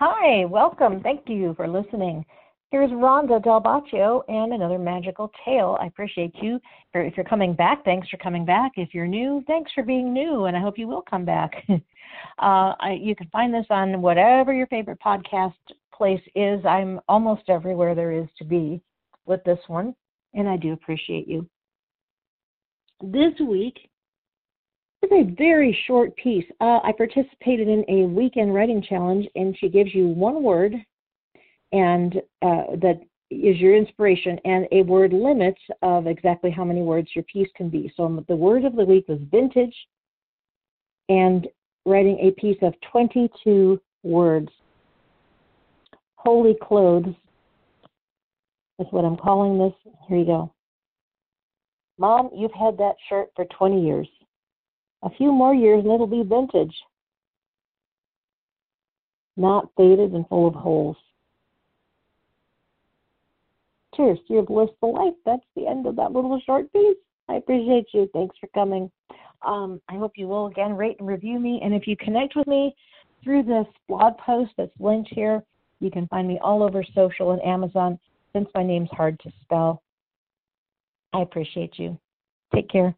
Hi, welcome. Thank you for listening. Here's Rhonda Del Boccio and another magical tale. I appreciate you. If you're coming back, thanks for coming back. If you're new, thanks for being new, and I hope you will come back. uh, I, you can find this on whatever your favorite podcast place is. I'm almost everywhere there is to be with this one, and I do appreciate you. This week is a very short piece. Uh, I participated in a weekend writing challenge, and she gives you one word and uh, that is your inspiration, and a word limit of exactly how many words your piece can be. So the word of the week was vintage, and writing a piece of 22 words. Holey clothes is what I'm calling this. Here you go. Mom, you've had that shirt for 20 years. A few more years and it'll be vintage. Not faded and full of holes. Cheers to your blissful life. That's the end of that little short piece. I appreciate you. Thanks for coming. Um, I hope you will again rate and review me. And if you connect with me through this blog post that's linked here, you can find me all over social and Amazon since my name's hard to spell. I appreciate you. Take care.